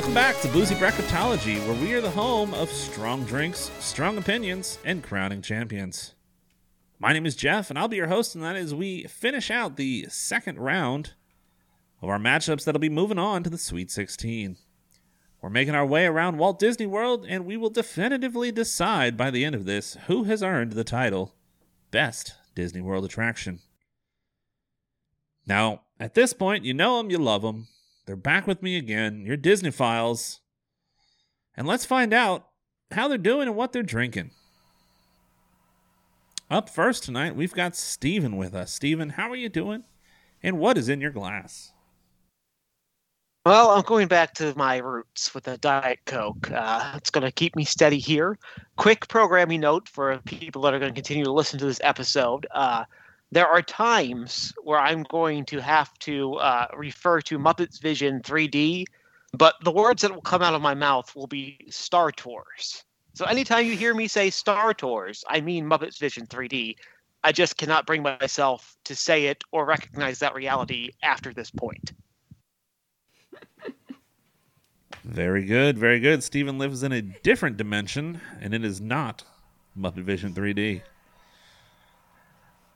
Welcome back to Boozy Bracketology, where we are the home of strong drinks, strong opinions, and crowning champions. My name is Jeff, and I'll be your host tonight as we finish out the second round of our matchups that'll be moving on to the Sweet 16. We're making our way around Walt Disney World, and we will definitively decide by the end of this who has earned the title Best Disney World Attraction. Now, at this point, you know them, you love them. They're back with me again, your Disneyphiles. And let's find out how they're doing and what they're drinking. Up first tonight, we've got Steven with us. Steven, how are you doing? And what is in your glass? Well, I'm going back to my roots with a Diet Coke. Uh, it's going to keep me steady here. Quick programming note for people that are going to continue to listen to this episode. Uh, there are times where I'm going to have to uh, refer to Muppets Vision 3D, but the words that will come out of my mouth will be Star Tours. So anytime you hear me say Star Tours, I mean Muppets Vision 3D. I just cannot bring myself to say it or recognize that reality after this point. Very good, very good. Steven lives in a different dimension, and it is not Muppet Vision 3D.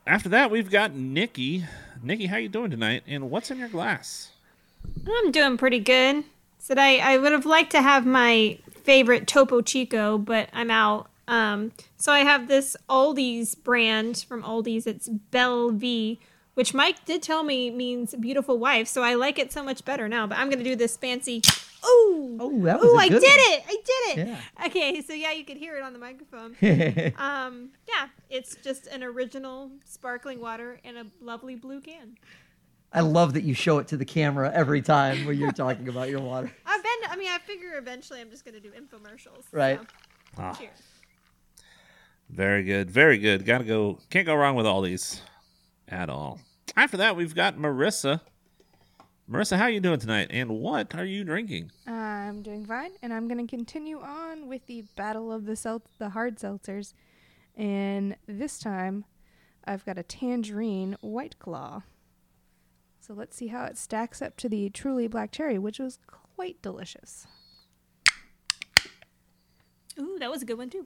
After that, we've got Nikki. Nikki, how you doing tonight? And what's in your glass? I'm doing pretty good. Said I, I would have liked to have my favorite Topo Chico, but I'm out. Um, so I have this Aldi's brand from Aldi's. It's Belle V, which Mike did tell me means beautiful wife. So I like it so much better now. But I'm gonna do this fancy. Ooh, Oh, that was ooh! a I good did one. it! I did it! Yeah. Okay, so yeah, you could hear it on the microphone. um, yeah, it's just an original sparkling water in a lovely blue can. I love that you show it to the camera every time when you're talking about your water. I've been. I mean, I figure eventually I'm just gonna do infomercials. Right. so, Ah, cheers. very good, very good. Gotta go. Can't go wrong with all these at all. After that, we've got Marissa. Marissa, how are you doing tonight? And what are you drinking? I'm doing fine, and I'm going to continue on with the battle of the sel- the hard seltzers. And this time, I've got a tangerine white claw. So let's see how it stacks up to the truly black cherry, which was quite delicious. Ooh, that was a good one too.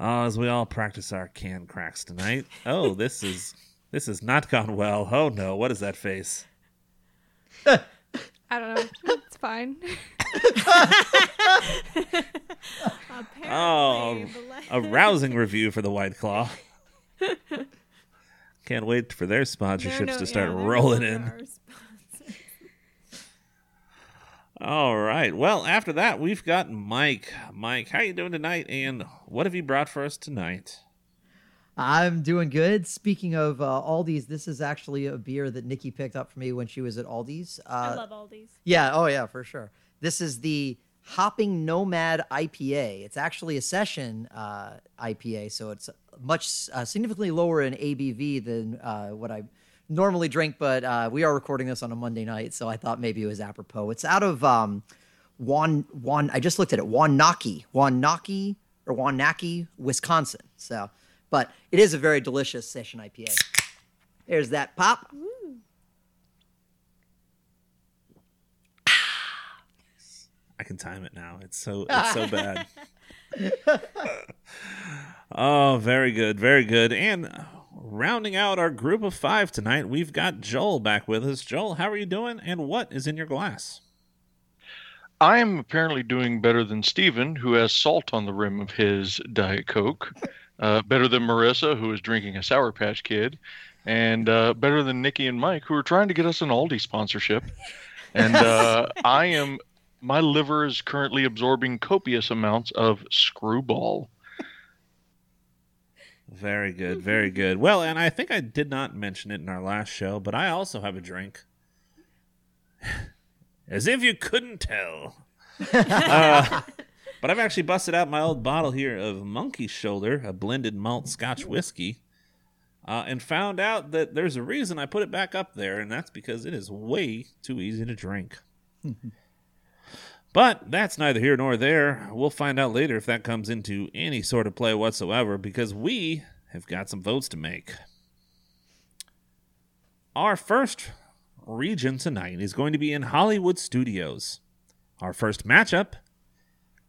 Oh, as we all practice our can cracks tonight. Oh, this is this has not gone well. Oh no, what is that face? I don't know. it's fine. Oh, Apparently, Oh, a rousing review for the White Claw. Can't wait for their sponsorships no- to start yeah, rolling in. longer our sponsors. All right. Well, after that, we've got Mike. Mike, how you doing tonight? And what have you brought for us tonight? I'm doing good. Speaking of uh, Aldi's, this is actually a beer that Nikki picked up for me when she was at Aldi's. I Uh, love all these. yeah, oh yeah, for sure. This is the Hopping Nomad IPA. It's actually a session uh, IPA, so it's much uh, significantly lower in ABV than uh, what I normally drink. But uh, we are recording this on a Monday night, so I thought maybe it was apropos. It's out of um, Wan Wan. I just looked at it. Waunakee, Waunakee or Waunakee, Wisconsin. So, but it is a very delicious session IPA. There's that pop. Ah, I can time it now. It's so it's so bad. oh, very good, very good. And rounding out our group of five tonight, we've got Joel back with us. Joel, how are you doing? And what is in your glass? I am apparently doing better than Steven, who has salt on the rim of his Diet Coke. Uh, better than Marissa, who is drinking a Sour Patch Kid. And uh, better than Nikki and Mike, who are trying to get us an Aldi sponsorship. And uh, I am, my liver is currently absorbing copious amounts of screwball. Very good, very good. Well, and I think I did not mention it in our last show, but I also have a drink. As if you couldn't tell. Uh, but I've actually busted out my old bottle here of Monkey Shoulder, a blended malt Scotch whiskey, uh, and found out that there's a reason I put it back up there, and that's because it is way too easy to drink. But that's neither here nor there. We'll find out later if that comes into any sort of play whatsoever because we have got some votes to make. Our first region tonight is going to be in Hollywood Studios. Our first matchup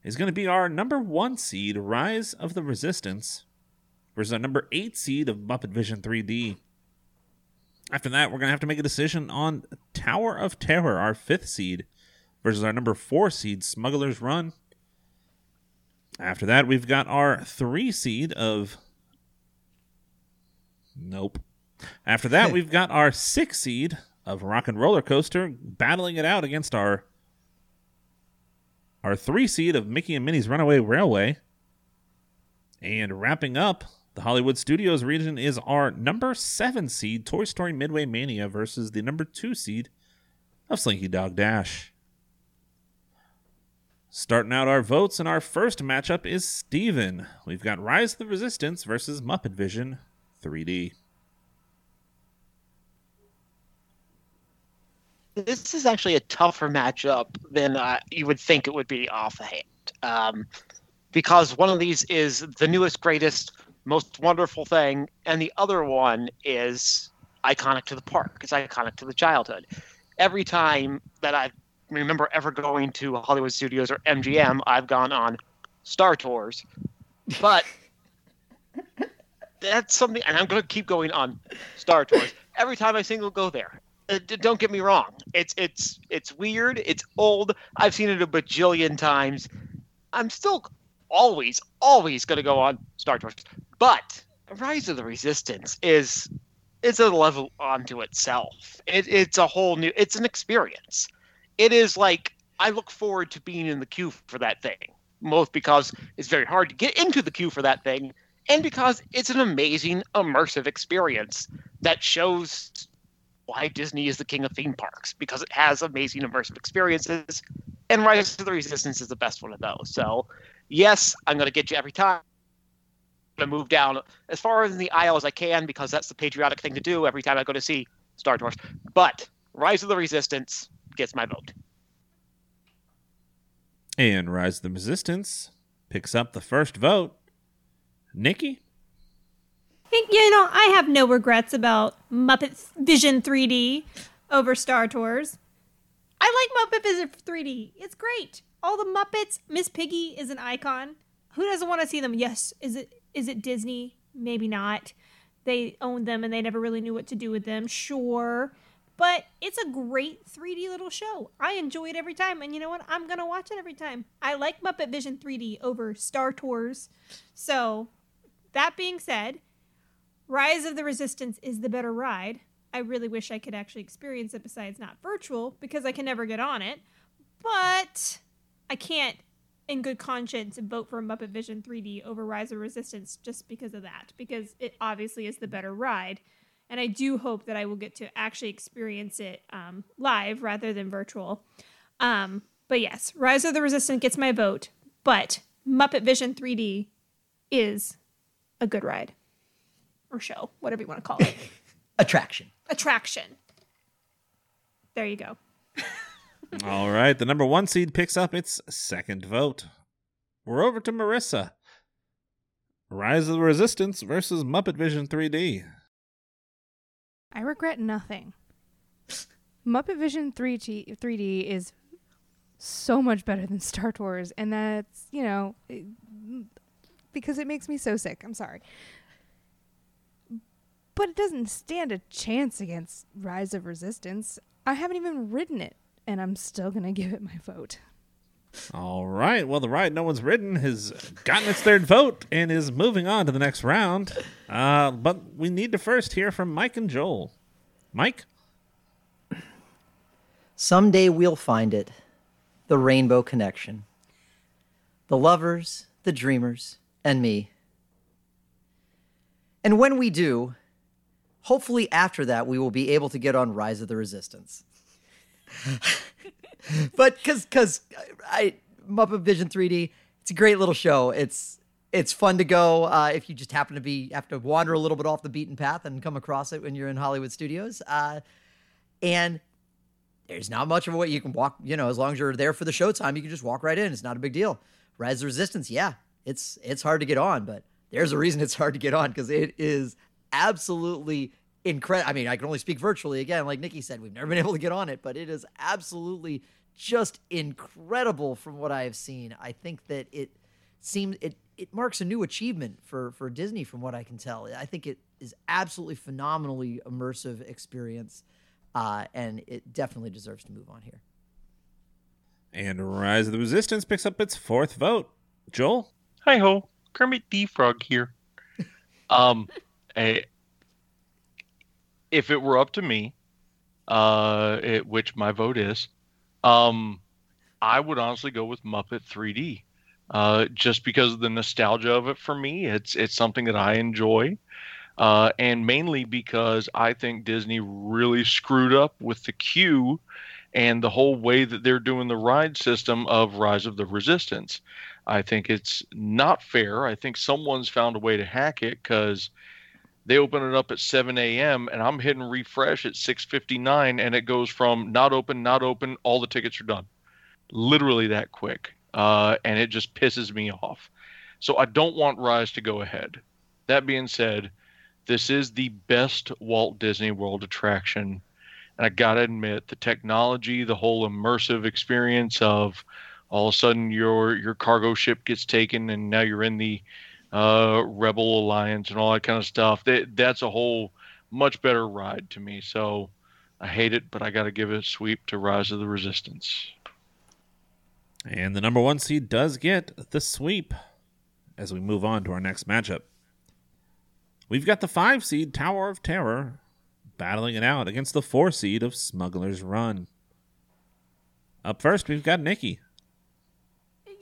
is going to be our number one seed, Rise of the Resistance, versus our number eight seed of Muppet Vision 3D. After that, we're going to have to make a decision on Tower of Terror, our fifth seed, versus our number four seed, Smuggler's Run. After that, we've got our three seed of. Nope. After that, we've got our six seed of Rock and Roller Coaster battling it out against our our three seed of Mickey and Minnie's Runaway Railway. And wrapping up the Hollywood Studios region is our number seven seed Toy Story Midway Mania versus the number two seed of Slinky Dog Dash. Starting out our votes, and our first matchup is Steven. We've got Rise of the Resistance versus Muppet Vision 3D. This is actually a tougher matchup than uh, you would think it would be offhand. Um, because one of these is the newest, greatest, most wonderful thing, and the other one is iconic to the park. It's iconic to the childhood. Every time that I remember ever going to Hollywood Studios or MGM, I've gone on Star Tours. But that's something, and I'm going to keep going on Star Tours. Every time I single go there, Uh, don't get me wrong. It's it's it's weird. It's old. I've seen it a bajillion times. I'm still always always going to go on Star Tours. But Rise of the Resistance is is a level onto itself. It, it's a whole new. It's an experience. It is like I look forward to being in the queue for that thing. Both because it's very hard to get into the queue for that thing, and because it's an amazing immersive experience that shows why Disney is the king of theme parks because it has amazing immersive experiences, and Rise of the Resistance is the best one of those. So, yes, I'm going to get you every time. I'm going to move down as far in the aisle as I can because that's the patriotic thing to do every time I go to see Star Wars. But Rise of the Resistance gets my vote. And Rise of the Resistance picks up the first vote. Nikki? You know, I have no regrets about Muppet Vision 3D over Star Tours. I like Muppet Vision 3D. It's great. All the Muppets. Miss Piggy is an icon. Who doesn't want to see them? Yes. Is it is it Disney? Maybe not. They owned them and they never really knew what to do with them. Sure. But it's a great 3D little show. I enjoy it every time. And you know what? I'm going to watch it every time. I like Muppet Vision 3D over Star Tours. So, that being said, Rise of the Resistance is the better ride. I really wish I could actually experience it besides not virtual because I can never get on it. But I can't, in good conscience, vote for Muppet Vision 3D over Rise of the Resistance just because of that, because it obviously is the better ride. And I do hope that I will get to actually experience it um, live rather than virtual. Um, but yes, Rise of the Resistance gets my vote, but Muppet Vision 3D is a good ride or show, whatever you want to call it. Attraction. Attraction. There you go. All right, the number one seed picks up its second vote. We're over to Marissa. Rise of the Resistance versus Muppet Vision 3D. I regret nothing. Muppet Vision 3D, 3D is so much better than Star Tours, and that's, you know, it- because it makes me so sick. I'm sorry. But it doesn't stand a chance against Rise of Resistance. I haven't even ridden it, and I'm still going to give it my vote. All right, well, the ride no one's ridden has gotten its third vote and is moving on to the next round. Uh, but we need to first hear from Mike and Joel. Mike? Someday we'll find it the rainbow connection. The lovers, the dreamers, and me. And when we do, hopefully after that, we will be able to get on Rise of the Resistance. but because because I Muppet Vision 3D, it's a great little show. It's it's fun to go uh, if you just happen to be have to wander a little bit off the beaten path and come across it when you're in Hollywood studios. Uh, and there's not much of a way you can walk, you know, as long as you're there for the showtime, you can just walk right in. It's not a big deal. Rise of the Resistance, yeah, it's it's hard to get on, but there's a reason it's hard to get on because it is absolutely incredible. I mean, I can only speak virtually again. Like Nikki said, we've never been able to get on it, but it is absolutely just incredible from what I have seen. I think that it seems it it marks a new achievement for for Disney from what I can tell. I think it is absolutely phenomenally immersive experience, uh, and it definitely deserves to move on here. And Rise of the Resistance picks up its fourth vote. Joel? Hi ho, Kermit the Frog here. um, if it were up to me, uh, it, which my vote is, um, I would honestly go with Muppet 3D. Uh, just because of the nostalgia of it for me, it's it's something that I enjoy, uh, and mainly because I think Disney really screwed up with the queue and the whole way that they're doing the ride system of Rise of the Resistance. I think it's not fair. I think someone's found a way to hack it because they open it up at 7 a.m. and I'm hitting refresh at 6:59, and it goes from not open, not open, all the tickets are done, literally that quick, uh, and it just pisses me off. So I don't want Rise to go ahead. That being said, this is the best Walt Disney World attraction, and I gotta admit the technology, the whole immersive experience of all of a sudden your your cargo ship gets taken and now you're in the uh, Rebel Alliance and all that kind of stuff. That that's a whole much better ride to me. So I hate it, but I got to give it a sweep to Rise of the Resistance. And the number one seed does get the sweep as we move on to our next matchup. We've got the five seed Tower of Terror battling it out against the four seed of Smuggler's Run. Up first, we've got Nikki.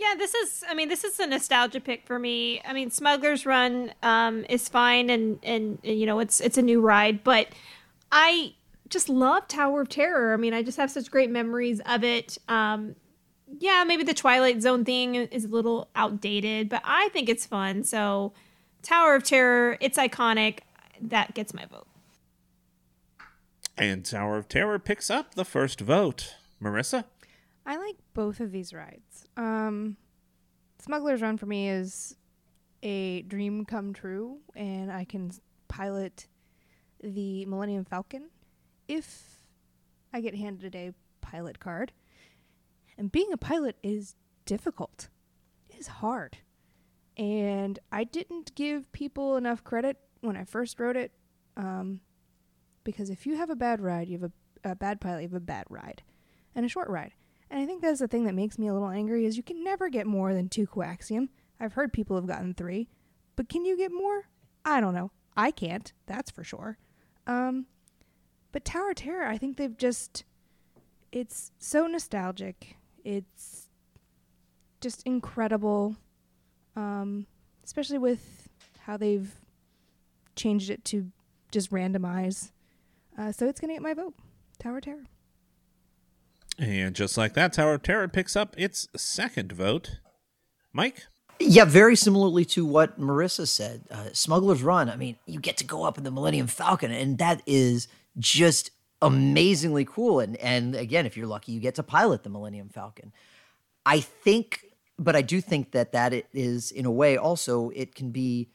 Yeah, this is. I mean, this is a nostalgia pick for me. I mean, Smuggler's Run um, is fine, and, and and you know it's it's a new ride, but I just love Tower of Terror. I mean, I just have such great memories of it. Um, yeah, maybe the Twilight Zone thing is a little outdated, but I think it's fun. So, Tower of Terror, it's iconic. That gets my vote. And Tower of Terror picks up the first vote. Marissa? I like both of these rides. Um, Smuggler's Run for me is a dream come true, and I can pilot the Millennium Falcon if I get handed a pilot card. And being a pilot is difficult, it is hard. And I didn't give people enough credit when I first rode it. Um, because if you have a bad ride, you have a, a bad pilot, you have a bad ride and a short ride. And I think that's the thing that makes me a little angry is you can never get more than two coaxium. I've heard people have gotten three, but can you get more? I don't know. I can't. That's for sure. Um, but Tower Terror, I think they've just it's so nostalgic. It's just incredible. Um, especially with how they've changed it to just randomize. Uh, so it's gonna get my vote. Tower Terror. And just like that, Tower of Terror picks up its second vote. Mike? Yeah, very similarly to what Marissa said. Uh, Smuggler's Run, I mean, you get to go up in the Millennium Falcon, and that is just amazingly cool. And, and again, if you're lucky, you get to pilot the Millennium Falcon. I think, but I do think that that it is, in a way, also, it can be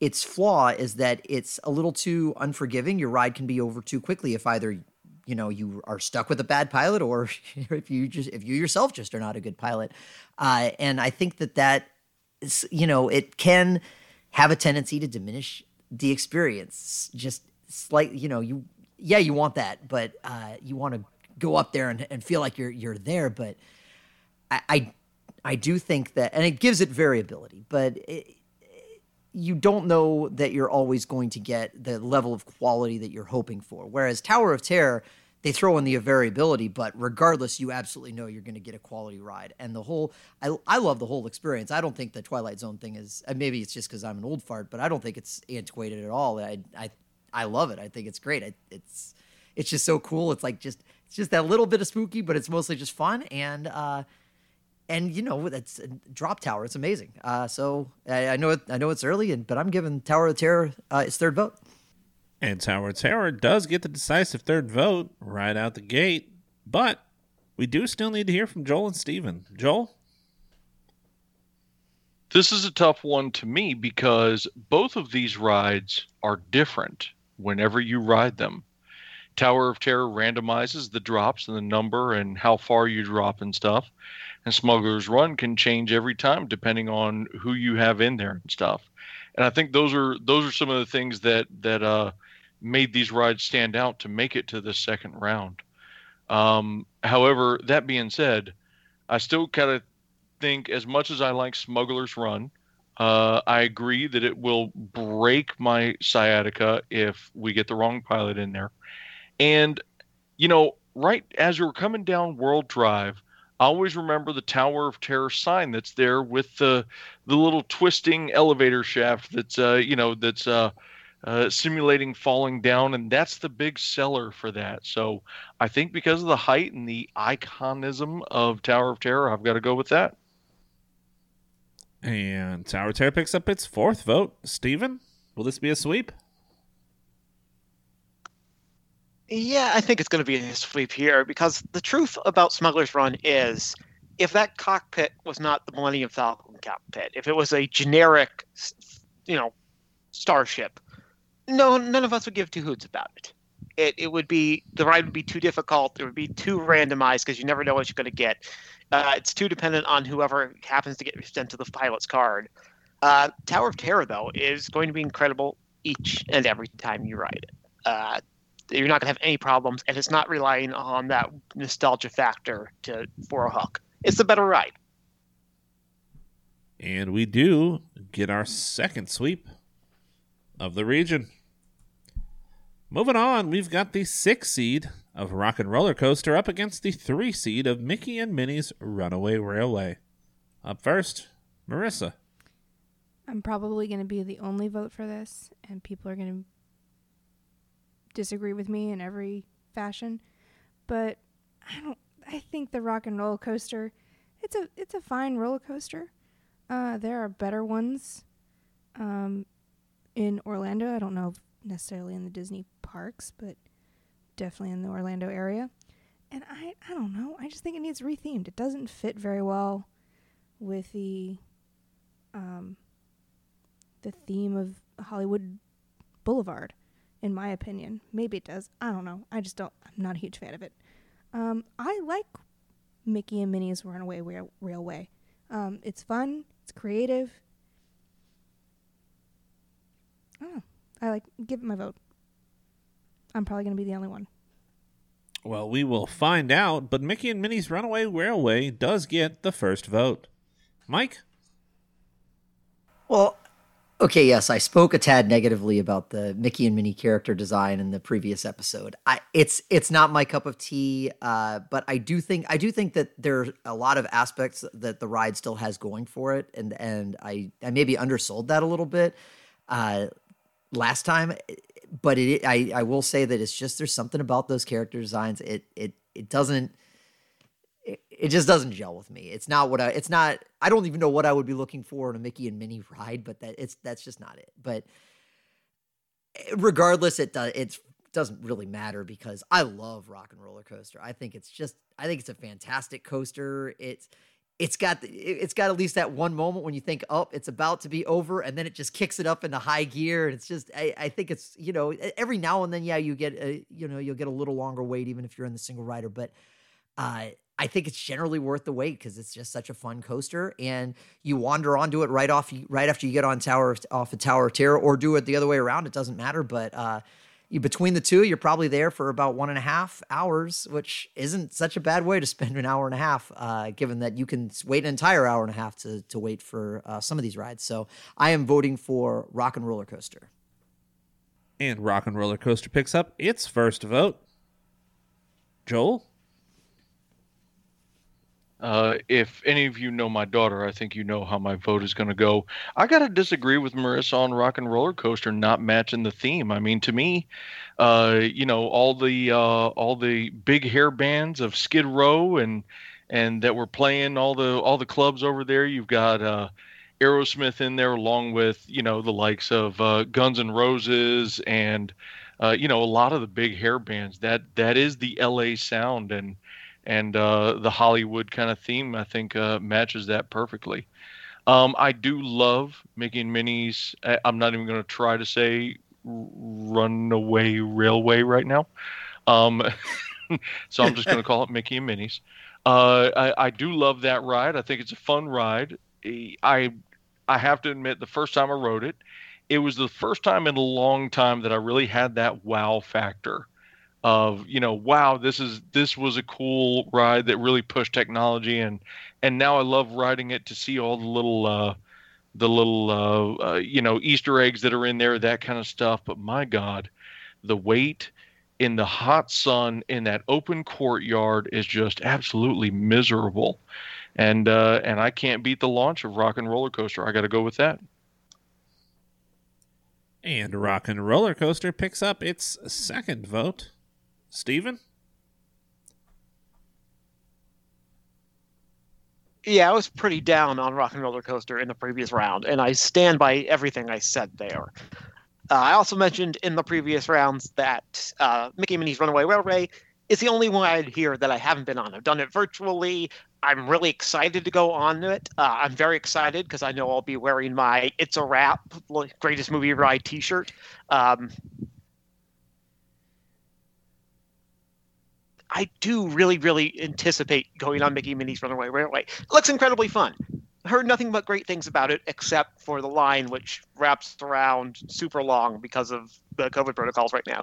its flaw is that it's a little too unforgiving. Your ride can be over too quickly if either you know you are stuck with a bad pilot or if you just if you yourself just are not a good pilot. Uh, and i think that that is, you know it can have a tendency to diminish the experience. Just like you know you yeah you want that but uh, you want to go up there and, and feel like you're you're there but I, I i do think that and it gives it variability but it, you don't know that you're always going to get the level of quality that you're hoping for. Whereas Tower of Terror, they throw in the variability, but regardless, you absolutely know you're going to get a quality ride. And the whole, I, I love the whole experience. I don't think the Twilight Zone thing is, maybe it's just because I'm an old fart, but I don't think it's antiquated at all. I, I, I love it. I think it's great. It's, it's just so cool. It's like just, it's just that little bit of spooky, but it's mostly just fun. And, uh, and you know that's drop tower. It's amazing. Uh, so I, I, know it, I know it's early, and but I'm giving Tower of Terror uh, its third vote. And Tower of Terror does get the decisive third vote right out the gate, but we do still need to hear from Joel and Steven. Joel? This is a tough one to me because both of these rides are different. whenever you ride them. Tower of Terror randomizes the drops and the number and how far you drop and stuff. And Smuggler's Run can change every time depending on who you have in there and stuff. And I think those are those are some of the things that that uh, made these rides stand out to make it to the second round. Um, however, that being said, I still kind of think as much as I like Smuggler's Run, uh, I agree that it will break my sciatica if we get the wrong pilot in there. And, you know, right as you're coming down World Drive, Always remember the Tower of Terror sign that's there with the the little twisting elevator shaft that's uh, you know that's uh, uh, simulating falling down, and that's the big seller for that. So I think because of the height and the iconism of Tower of Terror, I've got to go with that. And Tower of Terror picks up its fourth vote. Steven, will this be a sweep? Yeah, I think it's going to be a sweep here because the truth about Smuggler's Run is if that cockpit was not the Millennium Falcon cockpit, if it was a generic, you know, starship, no, none of us would give two hoots about it. It, it would be the ride would be too difficult. It would be too randomized because you never know what you're going to get. Uh, it's too dependent on whoever happens to get sent to the pilot's card. Uh, Tower of Terror though is going to be incredible each and every time you ride it. Uh, you're not going to have any problems, and it's not relying on that nostalgia factor to for a hook. It's a better ride. And we do get our second sweep of the region. Moving on, we've got the six seed of Rock and Roller Coaster up against the three seed of Mickey and Minnie's Runaway Railway. Up first, Marissa. I'm probably going to be the only vote for this, and people are going to disagree with me in every fashion. But I don't. I think the Rock and Roller Coaster, it's a it's a fine roller coaster. Uh, there are better ones. Um, in Orlando. I don't know necessarily in the Disney parks, but definitely in the Orlando area. And I, I don't know. I just think it needs rethemed. It doesn't fit very well with the um, the theme of Hollywood Boulevard, in my opinion. Maybe it does. I don't know. I just don't. I'm not a huge fan of it. Um, I like Mickey and Minnie's Runaway Rail- Railway. Um, it's fun. It's creative. Oh, I like give it my vote. I'm probably going to be the only one. Well, we will find out, but Mickey and Minnie's Runaway Railway does get the first vote. Mike? Well, okay, yes, I spoke a tad negatively about the Mickey and Minnie character design in the previous episode. I it's it's not my cup of tea, uh, but I do think I do think that there are a lot of aspects that the ride still has going for it, and and I I maybe undersold that a little bit. Uh, last time, but it I I will say that it's just there's something about those character designs. It it it doesn't it, it just doesn't gel with me. It's not what I it's not I don't even know what I would be looking for in a Mickey and Minnie ride, but that it's that's just not it. But regardless, it does it's doesn't really matter because I love Rock and Roller Coaster. I think it's just I think it's a fantastic coaster. It's it's got it's got at least that one moment when you think oh it's about to be over and then it just kicks it up into high gear and it's just I, I think it's you know every now and then yeah you get a, you know you'll get a little longer wait even if you're in the single rider but uh, I think it's generally worth the wait because it's just such a fun coaster and you wander onto it right off right after you get on tower off a of Tower of Terror or do it the other way around it doesn't matter but uh, you, between the two, you're probably there for about one and a half hours, which isn't such a bad way to spend an hour and a half, uh, given that you can wait an entire hour and a half to, to wait for uh, some of these rides. So I am voting for Rock and Roller Coaster. And Rock and Roller Coaster picks up its first vote. Joel? Uh, if any of you know my daughter, I think you know how my vote is going to go. I got to disagree with Marissa on Rock and Roller Coaster not matching the theme. I mean, to me, uh, you know, all the uh, all the big hair bands of Skid Row and and that were playing all the all the clubs over there. You've got uh, Aerosmith in there, along with you know the likes of uh, Guns N' Roses and uh, you know a lot of the big hair bands. That that is the LA sound and and uh, the Hollywood kind of theme, I think, uh, matches that perfectly. Um, I do love Mickey and Minnie's. I'm not even going to try to say Runaway Railway right now. Um, so I'm just going to call it Mickey and Minnie's. Uh, I, I do love that ride. I think it's a fun ride. I I have to admit, the first time I rode it, it was the first time in a long time that I really had that wow factor of you know wow this is this was a cool ride that really pushed technology and and now I love riding it to see all the little uh, the little uh, uh, you know Easter eggs that are in there that kind of stuff. But my God, the wait in the hot sun in that open courtyard is just absolutely miserable. And uh, and I can't beat the launch of Rock and Roller Coaster. I got to go with that. And Rock and Roller Coaster picks up its second vote. Steven? Yeah, I was pretty down on Rock and Roller Coaster in the previous round, and I stand by everything I said there. Uh, I also mentioned in the previous rounds that uh, Mickey Minnie's Runaway Railway is the only one I'd hear that I haven't been on. I've done it virtually. I'm really excited to go on it. Uh, I'm very excited because I know I'll be wearing my "It's a Wrap" greatest movie ride T-shirt. Um, I do really, really anticipate going on Mickey Minnie's Runaway Railway. It looks incredibly fun. Heard nothing but great things about it, except for the line, which wraps around super long because of the COVID protocols right now.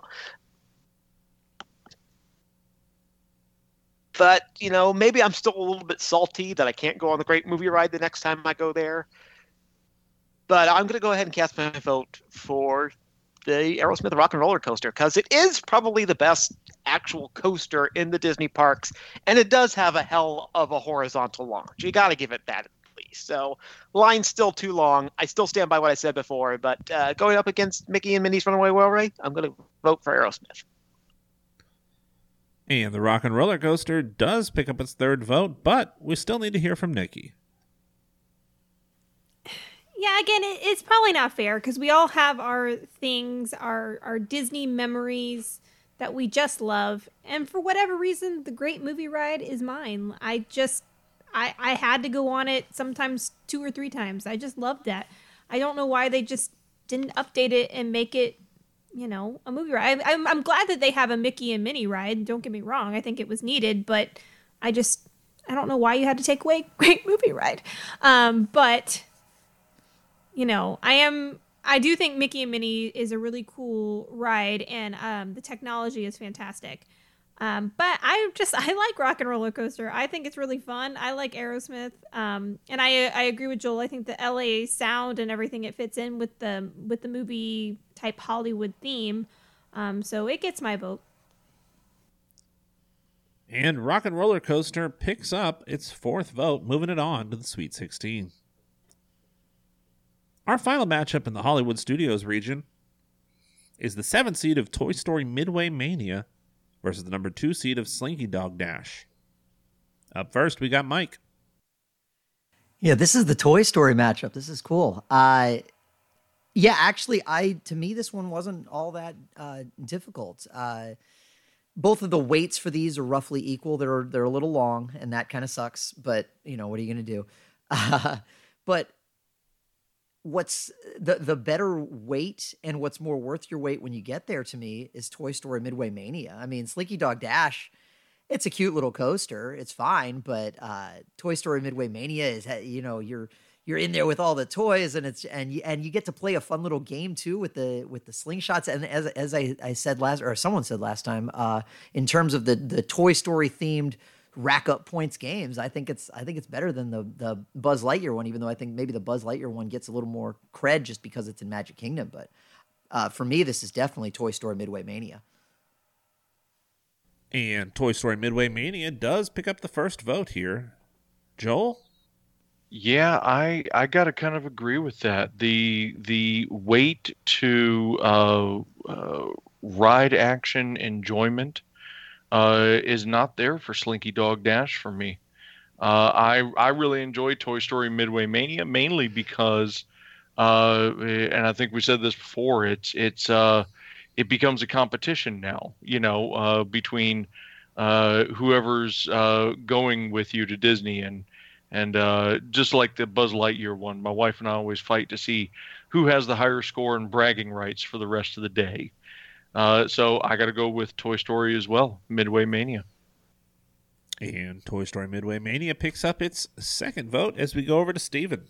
But, you know, maybe I'm still a little bit salty that I can't go on the great movie ride the next time I go there. But I'm going to go ahead and cast my vote for the Aerosmith Rock and Roller Coaster because it is probably the best actual coaster in the Disney parks, and it does have a hell of a horizontal launch. You got to give it that at least. So, line's still too long. I still stand by what I said before, but uh, going up against Mickey and Minnie's Runaway Railway, I'm going to vote for Aerosmith. And the Rock and Roller Coaster does pick up its third vote, but we still need to hear from Nikki yeah, again, it, it's probably not fair because we all have our things, our our Disney memories that we just love, and for whatever reason, the Great Movie Ride is mine. I just, I I had to go on it sometimes two or three times. I just loved that. I don't know why they just didn't update it and make it, you know, a movie ride. I, I'm I'm glad that they have a Mickey and Minnie ride. Don't get me wrong. I think it was needed, but I just I don't know why you had to take away Great Movie Ride. Um, but you know, I am I do think Mickey and Minnie is a really cool ride, and um, the technology is fantastic. Um, but I just I like Rock and Roller Coaster. I think it's really fun. I like Aerosmith, um, and I I agree with Joel. I think the LA sound and everything it fits in with the with the movie type Hollywood theme. Um, so it gets my vote. And Rock and Roller Coaster picks up its fourth vote, moving it on to the Sweet 16. Our final matchup in the Hollywood Studios region is the seventh seed of Toy Story Midway Mania versus the number two seed of Slinky Dog Dash. Up first, we got Mike. Yeah, this is the Toy Story matchup. This is cool. Uh, yeah, actually, I to me this one wasn't all that uh, difficult. Uh, both of the waits for these are roughly equal. They're they're a little long, and that kind of sucks. But you know, what are you going to do? but what's the the better wait and what's more worth your wait when you get there to me is Toy Story Midway Mania. I mean, Slinky Dog Dash, it's a cute little coaster. It's fine, but uh, Toy Story Midway Mania is you know you're you're in there with all the toys and it's and you and you get to play a fun little game too with the with the slingshots and as as I, I said last or someone said last time uh, in terms of the the Toy Story themed rack up points games. I think it's I think it's better than the the Buzz Lightyear one, even though I think maybe the Buzz Lightyear one gets a little more cred just because it's in Magic Kingdom. But uh, for me, this is definitely Toy Story Midway Mania. And Toy Story Midway Mania does pick up the first vote here. Joel? Yeah, I I gotta kind of agree with that. The the wait to uh, uh, ride action enjoyment uh, is not there for Slinky Dog Dash for me. Uh, I I really enjoy Toy Story Midway Mania mainly because, uh, and I think we said this before. It's it's uh, it becomes a competition now. You know, uh, between uh, whoever's going with you to Disney and and just like the Buzz Lightyear one, my wife and I always fight to see who has the higher score and bragging rights for the rest of the day. Uh, so I got to go with Toy Story as well, Midway Mania. And Toy Story Midway Mania picks up its second vote as we go over to Steven.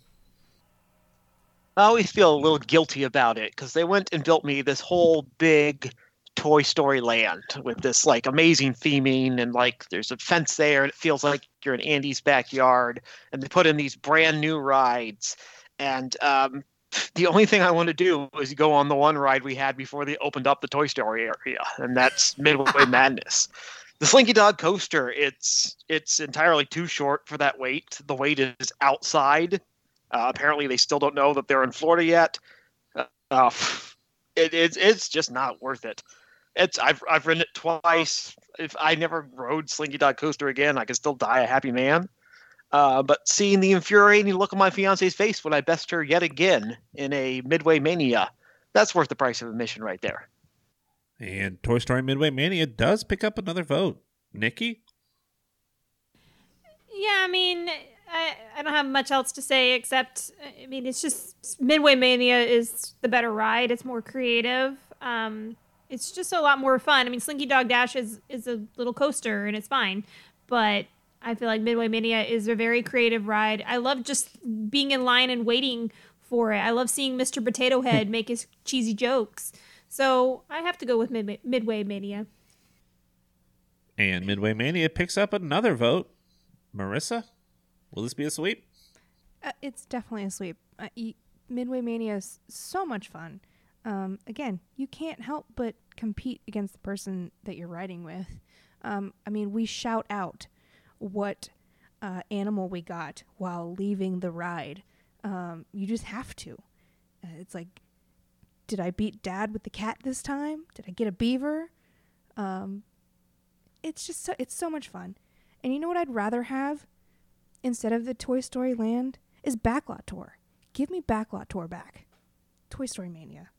I always feel a little guilty about it because they went and built me this whole big Toy Story land with this like amazing theming and like there's a fence there and it feels like you're in Andy's backyard and they put in these brand new rides and um, the only thing I want to do is go on the one ride we had before they opened up the Toy Story area and that's Midway Madness. The Slinky Dog coaster, it's it's entirely too short for that wait. The wait is outside. Uh, apparently, they still don't know that they're in Florida yet. Uh, uh, it, it's it's just not worth it. It's I've I've ridden it twice. If I never rode Slinky Dog Coaster again, I could still die a happy man. Uh, but seeing the infuriating look on my fiance's face when I best her yet again in a Midway Mania, that's worth the price of admission right there. And Toy Story Midway Mania does pick up another vote. Nikki? Yeah, I mean, I, I don't have much else to say except, I mean, it's just Midway Mania is the better ride. It's more creative. Um, it's just a lot more fun. I mean, Slinky Dog Dash is, is a little coaster and it's fine, but I feel like Midway Mania is a very creative ride. I love just being in line and waiting for it. I love seeing Mr. Potato Head make his cheesy jokes. So I have to go with Mid- Midway Mania. And Midway Mania picks up another vote. Marissa, will this be a sweep? Uh, it's definitely a sweep. Uh, y- Midway Mania is so much fun. Um, again, you can't help but compete against the person that you're riding with. Um, I mean, we shout out what uh, animal we got while leaving the ride. Um, you just have to. Uh, it's like, did I beat Dad with the cat this time? Did I get a beaver? Um, it's just so, it's so much fun. And you know what I'd rather have instead of the Toy Story Land is Backlot Tour. Give me Backlot Tour back. Toy Story Mania.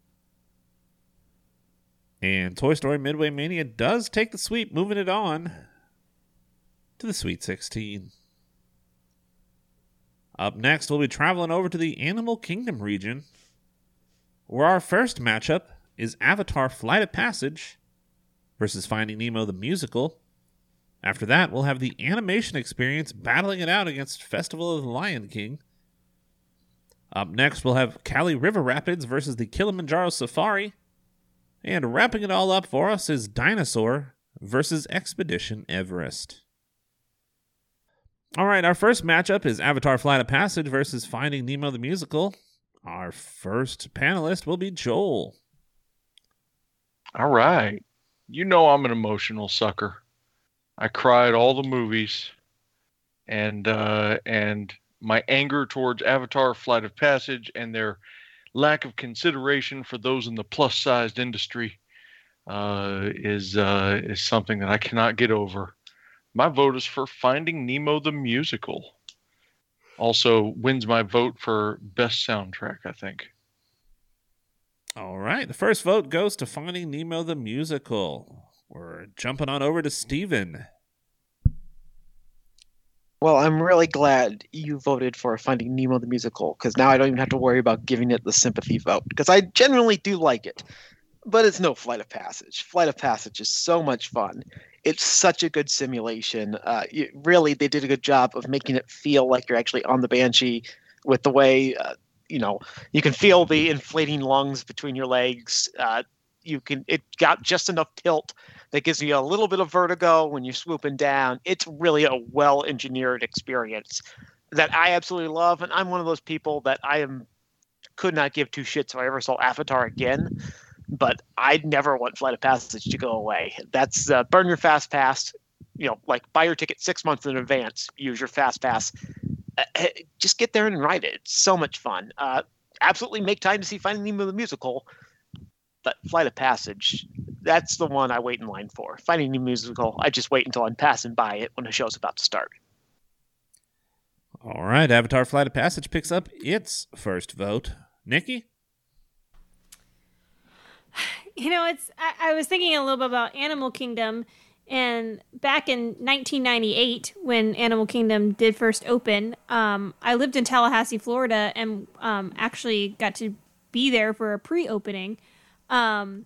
And Toy Story Midway Mania does take the sweep, moving it on to the Sweet 16. Up next, we'll be traveling over to the Animal Kingdom region, where our first matchup is Avatar Flight of Passage versus Finding Nemo the Musical. After that, we'll have the animation experience battling it out against Festival of the Lion King. Up next, we'll have Kali River Rapids versus the Kilimanjaro Safari. And wrapping it all up for us is Dinosaur versus Expedition Everest. All right, our first matchup is Avatar Flight of Passage versus Finding Nemo the Musical. Our first panelist will be Joel. All right. You know I'm an emotional sucker. I cried all the movies and uh and my anger towards Avatar Flight of Passage and their lack of consideration for those in the plus sized industry uh is uh is something that I cannot get over. My vote is for Finding Nemo the musical. Also wins my vote for best soundtrack, I think. All right, the first vote goes to Finding Nemo the Musical. We're jumping on over to Steven. Well, I'm really glad you voted for Finding Nemo the musical because now I don't even have to worry about giving it the sympathy vote because I genuinely do like it, but it's no Flight of Passage. Flight of Passage is so much fun. It's such a good simulation. Uh, it, really, they did a good job of making it feel like you're actually on the Banshee with the way uh, you know you can feel the inflating lungs between your legs. Uh, you can it got just enough tilt that gives you a little bit of vertigo when you're swooping down. It's really a well engineered experience that I absolutely love, and I'm one of those people that I am could not give two shits if I ever saw Avatar again. But I'd never want Flight of Passage to go away. That's uh, burn your fast pass. You know, like buy your ticket six months in advance. Use your fast pass. Uh, just get there and ride it. It's so much fun. Uh, absolutely make time to see Finding Nemo the musical. But Flight of Passage, that's the one I wait in line for. Finding Nemo musical, I just wait until I'm passing by it when the show's about to start. All right, Avatar Flight of Passage picks up its first vote. Nikki? You know, it's I, I was thinking a little bit about Animal Kingdom and back in 1998, when Animal Kingdom did first open, um, I lived in Tallahassee, Florida, and um, actually got to be there for a pre-opening. Um,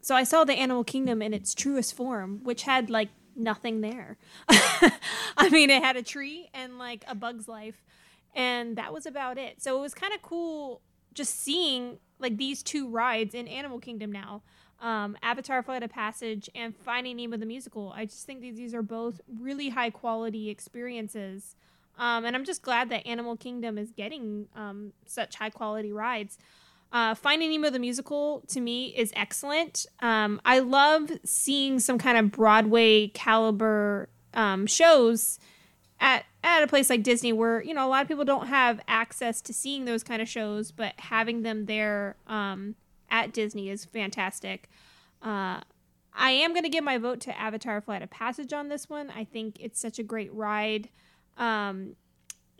so I saw the Animal Kingdom in its truest form, which had like nothing there. I mean, it had a tree and like a bug's life, and that was about it. So it was kind of cool just seeing like these two rides in Animal Kingdom now. Um, Avatar Flight of Passage and Finding Nemo the Musical. I just think these are both really high quality experiences. Um, and I'm just glad that Animal Kingdom is getting um, such high quality rides. Uh, Finding Nemo the musical to me is excellent. Um, I love seeing some kind of Broadway caliber um, shows at at a place like Disney, where you know a lot of people don't have access to seeing those kind of shows, but having them there um, at Disney is fantastic. Uh, I am going to give my vote to Avatar: Flight of Passage on this one. I think it's such a great ride. Um,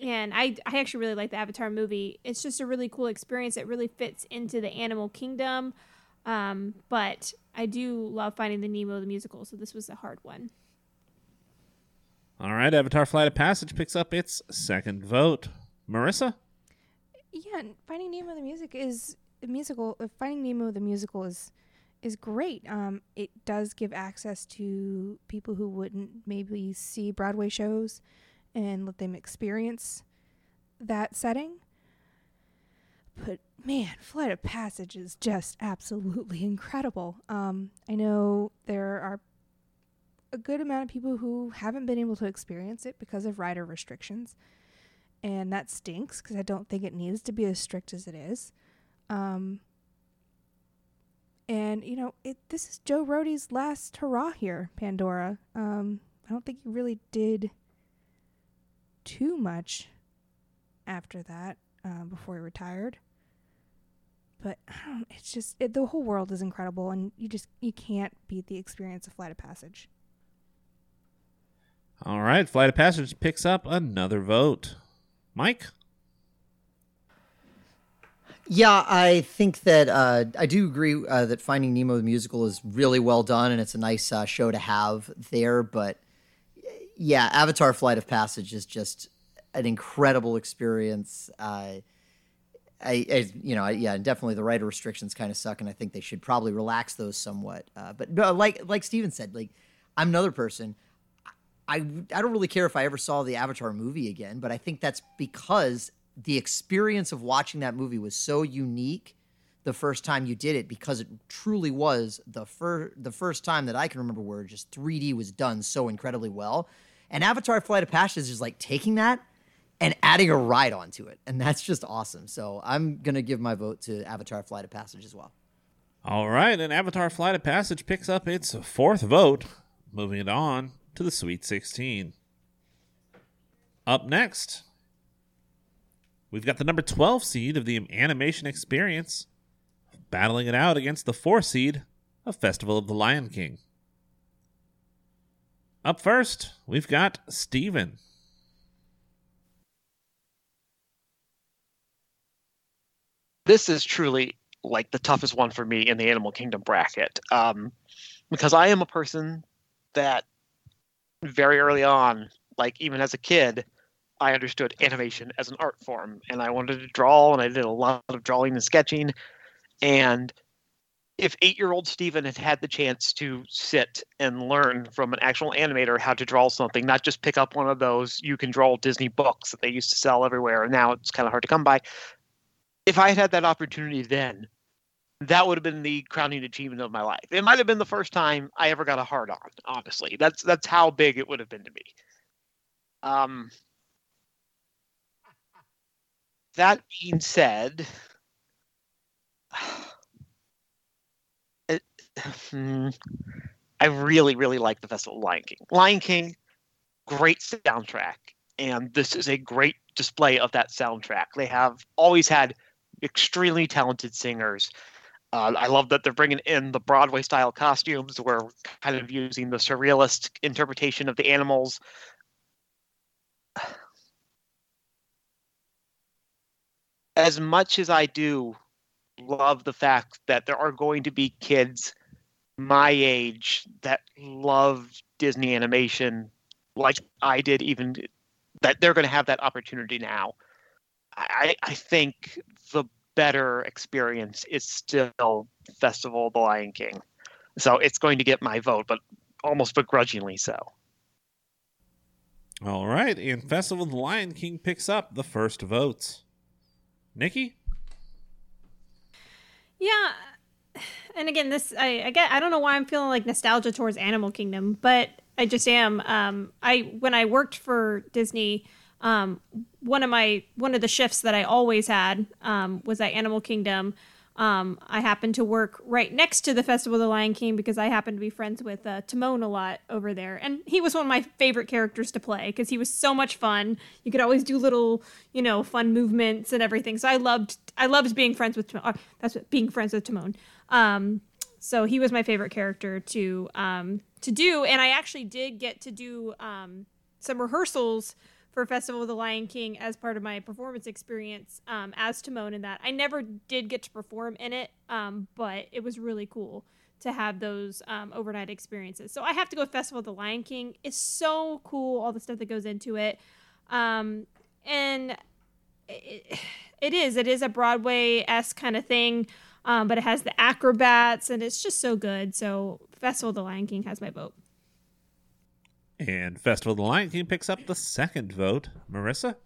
and I, I actually really like the Avatar movie. It's just a really cool experience. It really fits into the animal kingdom. Um, but I do love Finding the Nemo the musical, so this was a hard one. All right, Avatar Flight of Passage picks up its second vote. Marissa? Yeah, Finding Nemo the music is musical. Uh, Finding Nemo the musical is is great. Um, it does give access to people who wouldn't maybe see Broadway shows and let them experience that setting. But man, Flight of Passage is just absolutely incredible. Um, I know there are a good amount of people who haven't been able to experience it because of rider restrictions. And that stinks because I don't think it needs to be as strict as it is. Um, and, you know, it, this is Joe Rohde's last hurrah here, Pandora. Um, I don't think he really did too much after that uh, before he retired. But it's just it, the whole world is incredible, and you just you can't beat the experience of Flight of Passage. All right, Flight of Passage picks up another vote. Mike? Yeah, I think that uh, I do agree uh, that Finding Nemo the musical is really well done, and it's a nice uh, show to have there. But yeah, Avatar: Flight of Passage is just an incredible experience. I, I, you know, I, yeah, definitely the rider restrictions kind of suck, and I think they should probably relax those somewhat. Uh, but like like Steven said, like I'm another person. I I don't really care if I ever saw the Avatar movie again, but I think that's because the experience of watching that movie was so unique the first time you did it because it truly was the first the first time that I can remember where just 3D was done so incredibly well. And Avatar Flight of Passage is just like taking that and adding a ride onto it. And that's just awesome. So I'm going to give my vote to Avatar Flight of Passage as well. All right, and Avatar Flight of Passage picks up its fourth vote, moving it on to the Sweet 16. Up next, we've got the number 12 seed of the Animation Experience battling it out against the 4 seed of Festival of the Lion King. Up first, we've got Steven. This is truly like the toughest one for me in the Animal Kingdom bracket. Um, because I am a person that very early on, like even as a kid, I understood animation as an art form and I wanted to draw and I did a lot of drawing and sketching. And if eight year old Steven had had the chance to sit and learn from an actual animator how to draw something, not just pick up one of those you can draw Disney books that they used to sell everywhere, and now it's kind of hard to come by. If I had had that opportunity then, that would have been the crowning achievement of my life. It might have been the first time I ever got a hard on, honestly. That's that's how big it would have been to me. Um that being said. I really, really like the Festival Lion King. Lion King, great soundtrack, and this is a great display of that soundtrack. They have always had extremely talented singers. Uh, I love that they're bringing in the Broadway style costumes. We're kind of using the surrealist interpretation of the animals. As much as I do love the fact that there are going to be kids my age that love Disney animation like I did even that they're going to have that opportunity now. I, I think the better experience is still Festival of the Lion King. So it's going to get my vote, but almost begrudgingly so. All right, and Festival of the Lion King picks up the first votes. Nikki? Yeah. And again, this I, I get I don't know why I'm feeling like nostalgia towards Animal Kingdom, but I just am. Um, I when I worked for Disney, um, one of my one of the shifts that I always had um, was at Animal Kingdom. Um, I happened to work right next to the Festival of the Lion King because I happened to be friends with uh, Timon a lot over there, and he was one of my favorite characters to play because he was so much fun. You could always do little, you know, fun movements and everything. So I loved, I loved being friends with Timon. Uh, that's what, being friends with Timon. Um, so he was my favorite character to um, to do, and I actually did get to do um, some rehearsals for Festival of the Lion King as part of my performance experience um, as Timon in that. I never did get to perform in it, um, but it was really cool to have those um, overnight experiences. So I have to go Festival of the Lion King. It's so cool, all the stuff that goes into it. Um, and it, it is, it is a Broadway esque kind of thing, um, but it has the acrobats and it's just so good. So Festival of the Lion King has my vote. And Festival of the Lion King picks up the second vote. Marissa?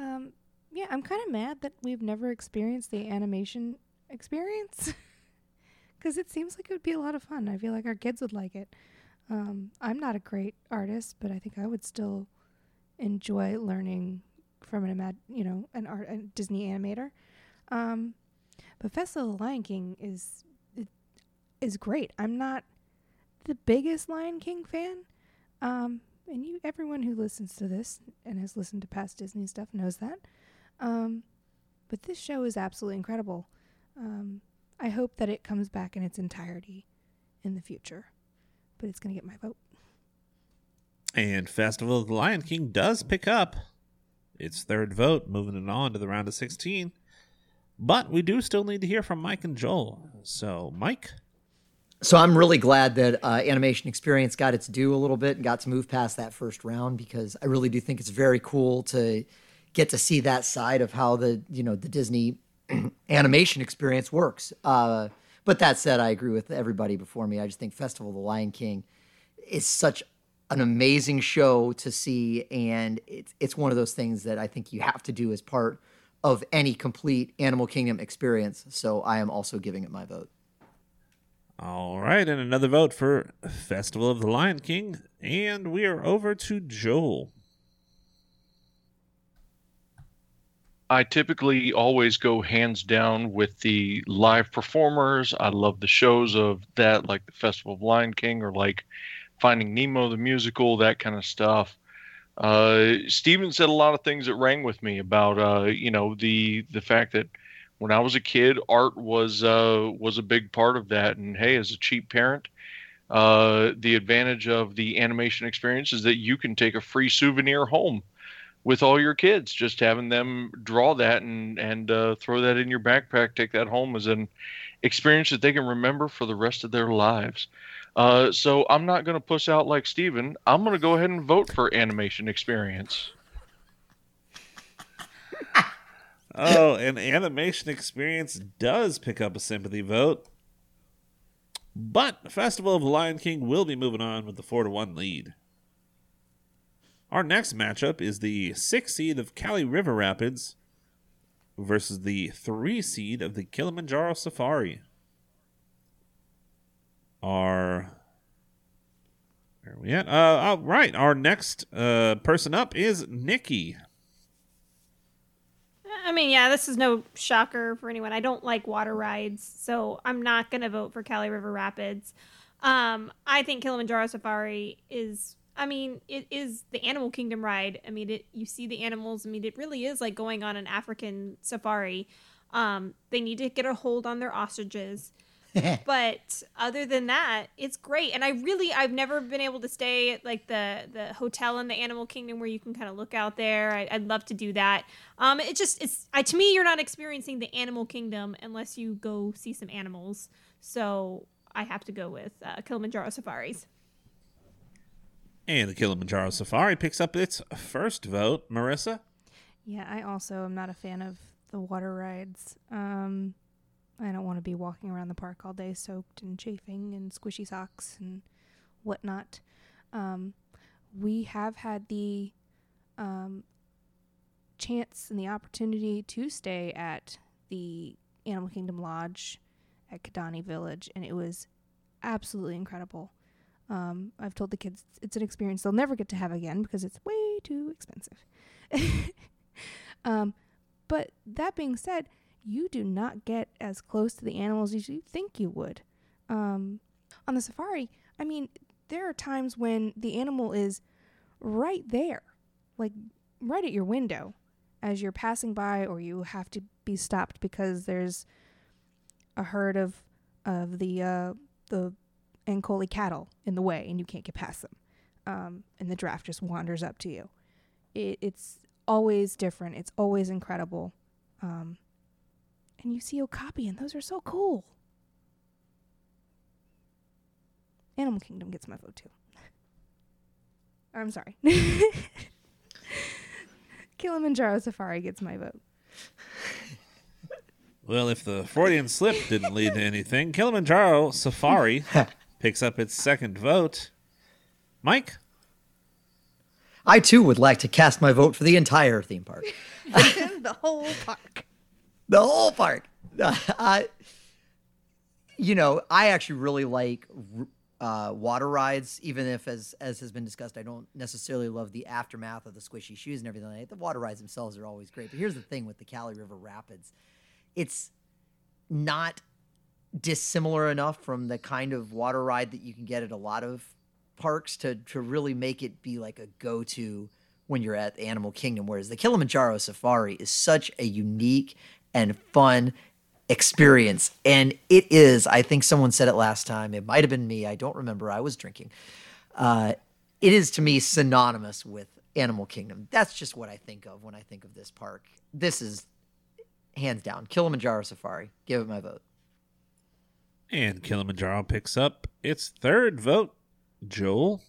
Um, yeah, I'm kind of mad that we've never experienced the animation experience because it seems like it would be a lot of fun. I feel like our kids would like it. Um, I'm not a great artist, but I think I would still enjoy learning from an imag- you know an art a Disney animator. Um, but Festival of the Lion King is is great. I'm not the biggest Lion King fan, um, and you, everyone who listens to this and has listened to past Disney stuff knows that. Um, but this show is absolutely incredible. Um, I hope that it comes back in its entirety in the future, but it's going to get my vote. And Festival of the Lion King does pick up its third vote, moving it on to the round of 16. But we do still need to hear from Mike and Joel. So, Mike? So I'm really glad that uh, Animation Experience got its due a little bit and got to move past that first round because I really do think it's very cool to get to see that side of how the you know the Disney animation experience works. Uh, but that said, I agree with everybody before me. I just think Festival of the Lion King is such an amazing show to see, and it's it's one of those things that I think you have to do as part of any complete Animal Kingdom experience. So I am also giving it my vote. All right, and another vote for Festival of the Lion King, and we are over to Joel. I typically always go hands down with the live performers. I love the shows of that, like the Festival of Lion King or like Finding Nemo the musical, that kind of stuff. Uh, Steven said a lot of things that rang with me about, uh, you know, the the fact that when I was a kid, art was uh, was a big part of that. And hey, as a cheap parent, uh, the advantage of the animation experience is that you can take a free souvenir home with all your kids. Just having them draw that and and uh, throw that in your backpack, take that home as an experience that they can remember for the rest of their lives. Uh, so I'm not going to push out like Steven. I'm going to go ahead and vote for animation experience. oh, an animation experience does pick up a sympathy vote. But Festival of the Lion King will be moving on with the 4 to 1 lead. Our next matchup is the 6 seed of Kali River Rapids versus the 3 seed of the Kilimanjaro Safari. Our where are we at? Uh, all right. Our next uh, person up is Nikki. I mean, yeah, this is no shocker for anyone. I don't like water rides, so I'm not going to vote for Kali River Rapids. Um, I think Kilimanjaro Safari is, I mean, it is the Animal Kingdom ride. I mean, it you see the animals. I mean, it really is like going on an African safari. Um, they need to get a hold on their ostriches. but other than that, it's great. And I really, I've never been able to stay at like the the hotel in the Animal Kingdom where you can kind of look out there. I, would love to do that. Um, it just, it's I, to me, you're not experiencing the Animal Kingdom unless you go see some animals. So I have to go with uh, Kilimanjaro Safaris. And the Kilimanjaro Safari picks up its first vote. Marissa. Yeah, I also am not a fan of the water rides. Um, I don't want to be walking around the park all day soaked and chafing and squishy socks and whatnot. Um, we have had the um, chance and the opportunity to stay at the Animal Kingdom Lodge at Kidani Village, and it was absolutely incredible. Um, I've told the kids it's an experience they'll never get to have again because it's way too expensive. um, but that being said, you do not get as close to the animals as you think you would. Um, on the safari, I mean, there are times when the animal is right there, like right at your window as you're passing by, or you have to be stopped because there's a herd of of the uh, the Ankole cattle in the way, and you can't get past them. Um, and the draft just wanders up to you. It, it's always different. It's always incredible. Um, and you see Okapi, and those are so cool. Animal Kingdom gets my vote too. I'm sorry. Kilimanjaro Safari gets my vote. Well, if the Freudian slip didn't lead to anything, Kilimanjaro Safari picks up its second vote. Mike? I too would like to cast my vote for the entire theme park. the whole park. The whole park. I, you know, I actually really like uh, water rides, even if, as as has been discussed, I don't necessarily love the aftermath of the squishy shoes and everything like that. The water rides themselves are always great. But here's the thing with the Kali River Rapids it's not dissimilar enough from the kind of water ride that you can get at a lot of parks to to really make it be like a go-to when you're at Animal Kingdom whereas the Kilimanjaro Safari is such a unique and fun experience. And it is I think someone said it last time it might have been me I don't remember I was drinking. Uh, it is to me synonymous with Animal Kingdom. That's just what I think of when I think of this park. This is hands down Kilimanjaro Safari. Give it my vote. And Kilimanjaro picks up its third vote. Joel?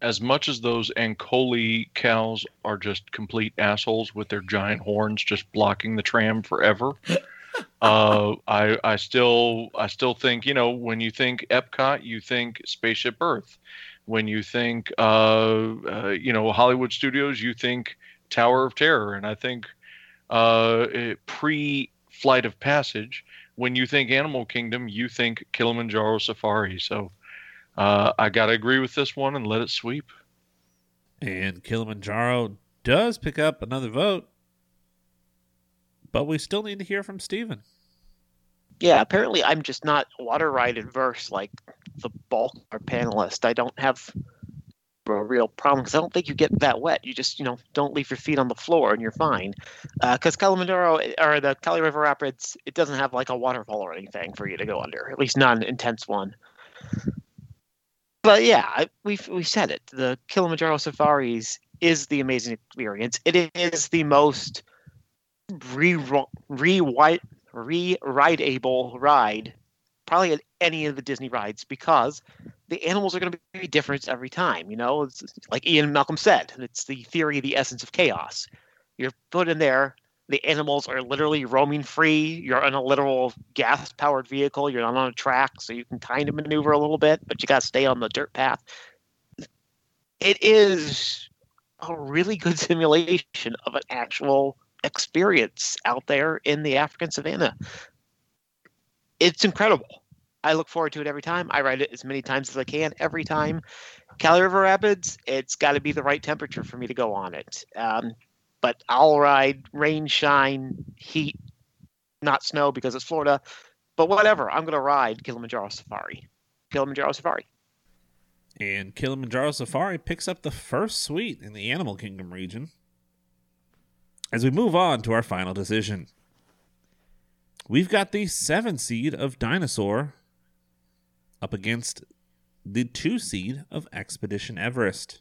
As much as those Ankole cows are just complete assholes with their giant horns just blocking the tram forever, uh, I I still I still think you know when you think Epcot, you think Spaceship Earth. When you think uh, uh, you know Hollywood Studios, you think Tower of Terror, and I think uh, pre Flight of Passage. When you think Animal Kingdom, you think Kilimanjaro Safari. So uh, I got to agree with this one and let it sweep. And Kilimanjaro does pick up another vote. But we still need to hear from Steven. Yeah, apparently I'm just not water ride adverse like the bulk of our panelists. I don't have a real problem because I don't think you get that wet. You just, you know, don't leave your feet on the floor and you're fine. Because uh, Kilimanjaro or the Kali River Rapids, it doesn't have like a waterfall or anything for you to go under, at least not an intense one. But yeah, we've we said it. The Kilimanjaro Safaris is the amazing experience. It is the most re re ride able ride probably at any of the Disney rides because the animals are going to be different every time. You know, it's like Ian Malcolm said, it's the theory of the essence of chaos. You're put in there. The animals are literally roaming free. You're in a literal gas powered vehicle. You're not on a track, so you can kind of maneuver a little bit, but you got to stay on the dirt path. It is a really good simulation of an actual experience out there in the African savannah. It's incredible. I look forward to it every time. I ride it as many times as I can every time. Kali River Rapids, it's got to be the right temperature for me to go on it. Um, but I'll ride rain, shine, heat, not snow because it's Florida. But whatever, I'm going to ride Kilimanjaro Safari. Kilimanjaro Safari. And Kilimanjaro Safari picks up the first suite in the Animal Kingdom region. As we move on to our final decision, we've got the seven seed of Dinosaur up against the two seed of Expedition Everest.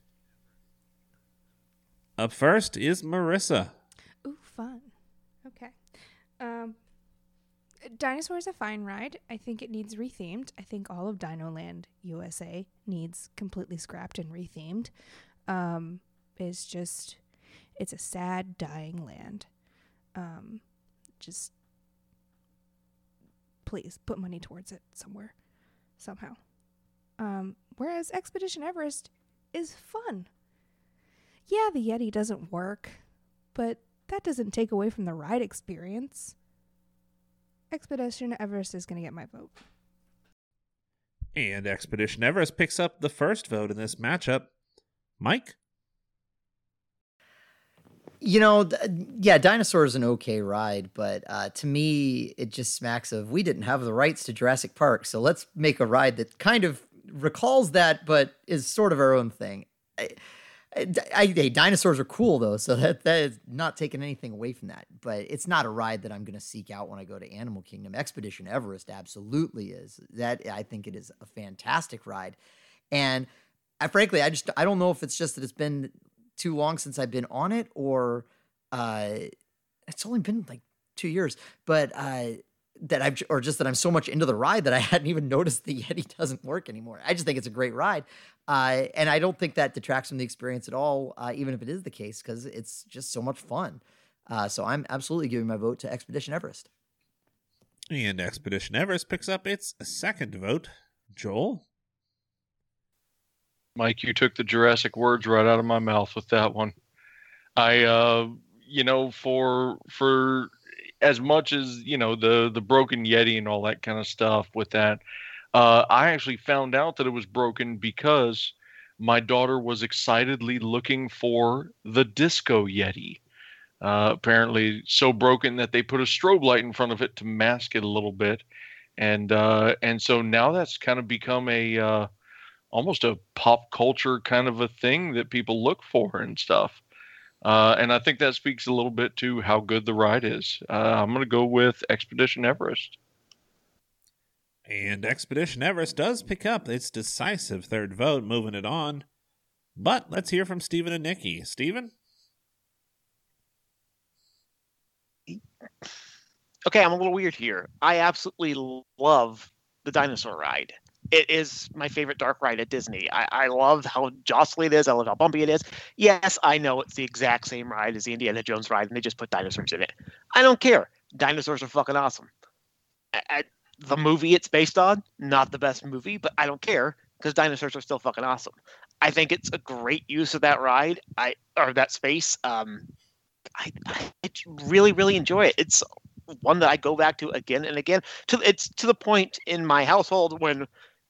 Up first is Marissa. Ooh, fun. Okay. Um, Dinosaur is a fine ride. I think it needs rethemed. I think all of Dino Land USA needs completely scrapped and rethemed. Um, it's just, It's a sad, dying land. Um, just please put money towards it somewhere, somehow. Um, whereas Expedition Everest is fun. Yeah, the Yeti doesn't work, but that doesn't take away from the ride experience. Expedition Everest is going to get my vote. And Expedition Everest picks up the first vote in this matchup. Mike? You know, th- yeah, Dinosaur is an okay ride, but uh, to me, it just smacks of we didn't have the rights to Jurassic Park, so let's make a ride that kind of recalls that, but is sort of our own thing. I, I, hey, dinosaurs are cool though, so that that is not taking anything away from that. But it's not a ride that I'm going to seek out when I go to Animal Kingdom. Expedition Everest absolutely is. That I think it is a fantastic ride, and I frankly, I just I don't know if it's just that it's been too long since I've been on it, or uh, it's only been like two years, but uh, that I've or just that I'm so much into the ride that I hadn't even noticed the Yeti doesn't work anymore. I just think it's a great ride, uh, and I don't think that detracts from the experience at all, uh, even if it is the case, because it's just so much fun. Uh, so I'm absolutely giving my vote to Expedition Everest. And Expedition Everest picks up its second vote. Joel? Mike, you took the Jurassic words right out of my mouth with that one. I, uh, you know, for for as much as you know the the broken Yeti and all that kind of stuff with that, uh, I actually found out that it was broken because my daughter was excitedly looking for the Disco Yeti. Uh, apparently, so broken that they put a strobe light in front of it to mask it a little bit, and uh, and so now that's kind of become a uh, almost a pop culture kind of a thing that people look for and stuff. Uh, and I think that speaks a little bit to how good the ride is. Uh, I'm going to go with Expedition Everest. And Expedition Everest does pick up its decisive third vote, moving it on. But let's hear from Stephen and Nikki. Stephen? Okay, I'm a little weird here. I absolutely love the dinosaur ride. It is my favorite dark ride at Disney. I, I love how jostly it is. I love how bumpy it is. Yes, I know it's the exact same ride as the Indiana Jones ride, and they just put dinosaurs in it. I don't care. Dinosaurs are fucking awesome. I, I, the movie it's based on, not the best movie, but I don't care because dinosaurs are still fucking awesome. I think it's a great use of that ride. I or that space. Um, I, I really really enjoy it. It's one that I go back to again and again. To it's to the point in my household when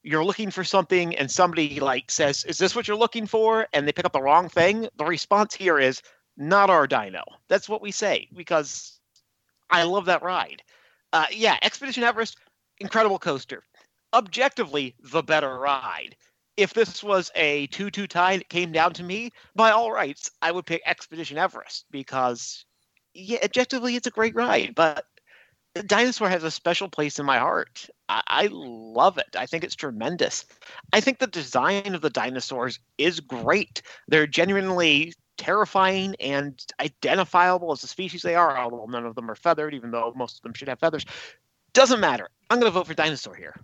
you're looking for something and somebody like says, "Is this what you're looking for?" and they pick up the wrong thing. The response here is, "Not our dino." That's what we say because I love that ride. Uh, yeah, Expedition Everest, incredible coaster. Objectively, the better ride. If this was a two-two tie and it came down to me, by all rights, I would pick Expedition Everest because, yeah, objectively, it's a great ride. But Dinosaur has a special place in my heart. I, I love it. I think it's tremendous. I think the design of the dinosaurs is great. They're genuinely terrifying and identifiable as the species they are, although none of them are feathered, even though most of them should have feathers. Doesn't matter. I'm going to vote for Dinosaur here.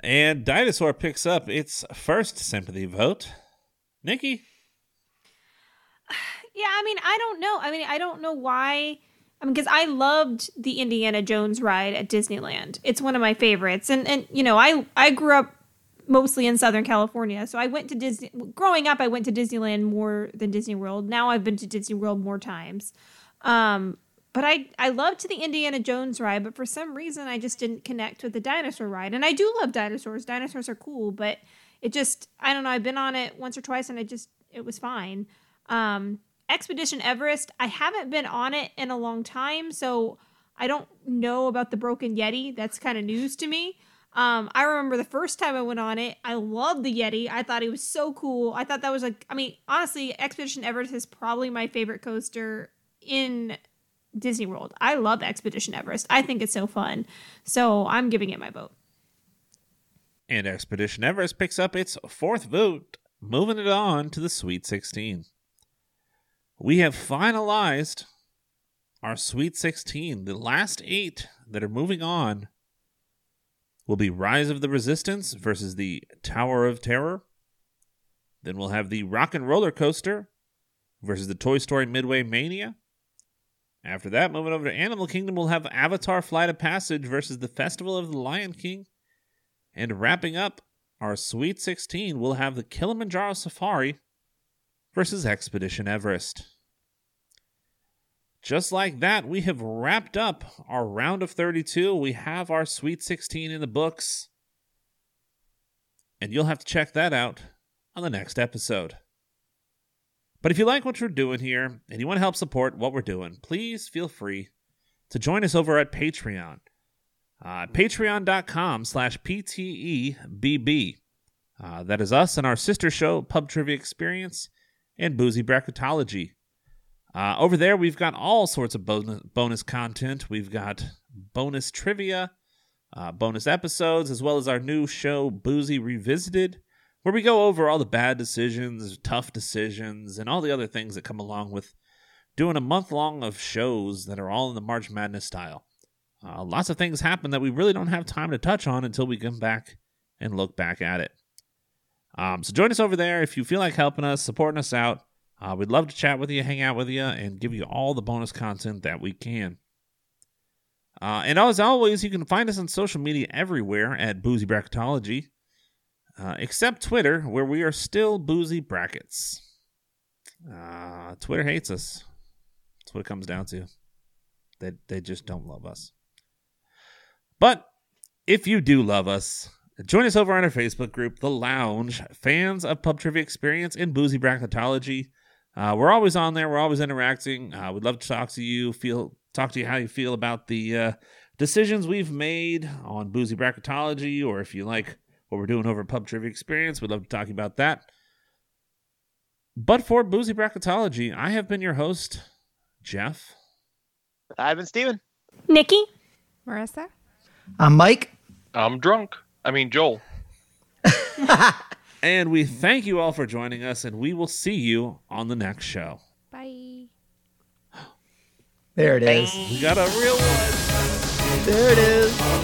And Dinosaur picks up its first sympathy vote. Nikki? Yeah, I mean, I don't know. I mean, I don't know why. I mean, because I loved the Indiana Jones ride at Disneyland. It's one of my favorites, and and you know, I I grew up mostly in Southern California, so I went to Disney. Growing up, I went to Disneyland more than Disney World. Now I've been to Disney World more times. Um, but I I loved the Indiana Jones ride, but for some reason I just didn't connect with the dinosaur ride. And I do love dinosaurs. Dinosaurs are cool, but it just I don't know. I've been on it once or twice, and it just it was fine. Um, Expedition Everest, I haven't been on it in a long time, so I don't know about the Broken Yeti. That's kind of news to me. Um, I remember the first time I went on it, I loved the Yeti. I thought it was so cool. I thought that was like, I mean, honestly, Expedition Everest is probably my favorite coaster in Disney World. I love Expedition Everest. I think it's so fun. So I'm giving it my vote. And Expedition Everest picks up its fourth vote, moving it on to the Sweet 16 we have finalized our Sweet 16. The last eight that are moving on will be Rise of the Resistance versus the Tower of Terror. Then we'll have the Rock and Roller Coaster versus the Toy Story Midway Mania. After that, moving over to Animal Kingdom, we'll have Avatar Flight of Passage versus the Festival of the Lion King. And wrapping up our Sweet 16, we'll have the Kilimanjaro Safari versus Expedition Everest. Just like that, we have wrapped up our round of 32. We have our Sweet 16 in the books. And you'll have to check that out on the next episode. But if you like what we're doing here and you want to help support what we're doing, please feel free to join us over at Patreon. Uh, Patreon.com slash PTEBB. Uh, that is us and our sister show, Pub Trivia Experience and Boozy Bracketology. Uh, over there, we've got all sorts of bonus, bonus content. We've got bonus trivia, uh, bonus episodes, as well as our new show, Boozy Revisited, where we go over all the bad decisions, tough decisions, and all the other things that come along with doing a month long of shows that are all in the March Madness style. Uh, lots of things happen that we really don't have time to touch on until we come back and look back at it. Um, so join us over there if you feel like helping us, supporting us out. Uh, we'd love to chat with you, hang out with you, and give you all the bonus content that we can. Uh, and as always, you can find us on social media everywhere at Boozy Bracketology, uh, except Twitter, where we are still Boozy Brackets. Uh, Twitter hates us. That's what it comes down to. They, they just don't love us. But if you do love us, join us over on our Facebook group, The Lounge, fans of Pub Trivia Experience and Boozy Bracketology. Uh, we're always on there. We're always interacting. Uh, we'd love to talk to you. Feel talk to you how you feel about the uh, decisions we've made on boozy bracketology, or if you like what we're doing over at Pub Trivia Experience, we'd love to talk about that. But for boozy bracketology, I have been your host, Jeff. I've been Steven. Nikki? Marissa? I'm Mike. I'm drunk. I mean, Joel. And we thank you all for joining us, and we will see you on the next show. Bye. There it is. We got a real one. There it is.